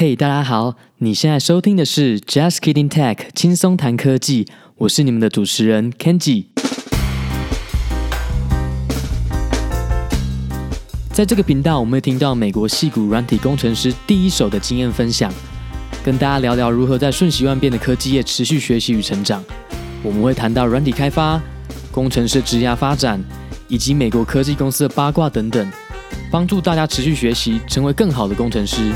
嘿，大家好！你现在收听的是 Just Kidding Tech，轻松谈科技。我是你们的主持人 Kenji。在这个频道，我们会听到美国戏骨软体工程师第一手的经验分享，跟大家聊聊如何在瞬息万变的科技业持续学习与成长。我们会谈到软体开发、工程师职业发展，以及美国科技公司的八卦等等，帮助大家持续学习，成为更好的工程师。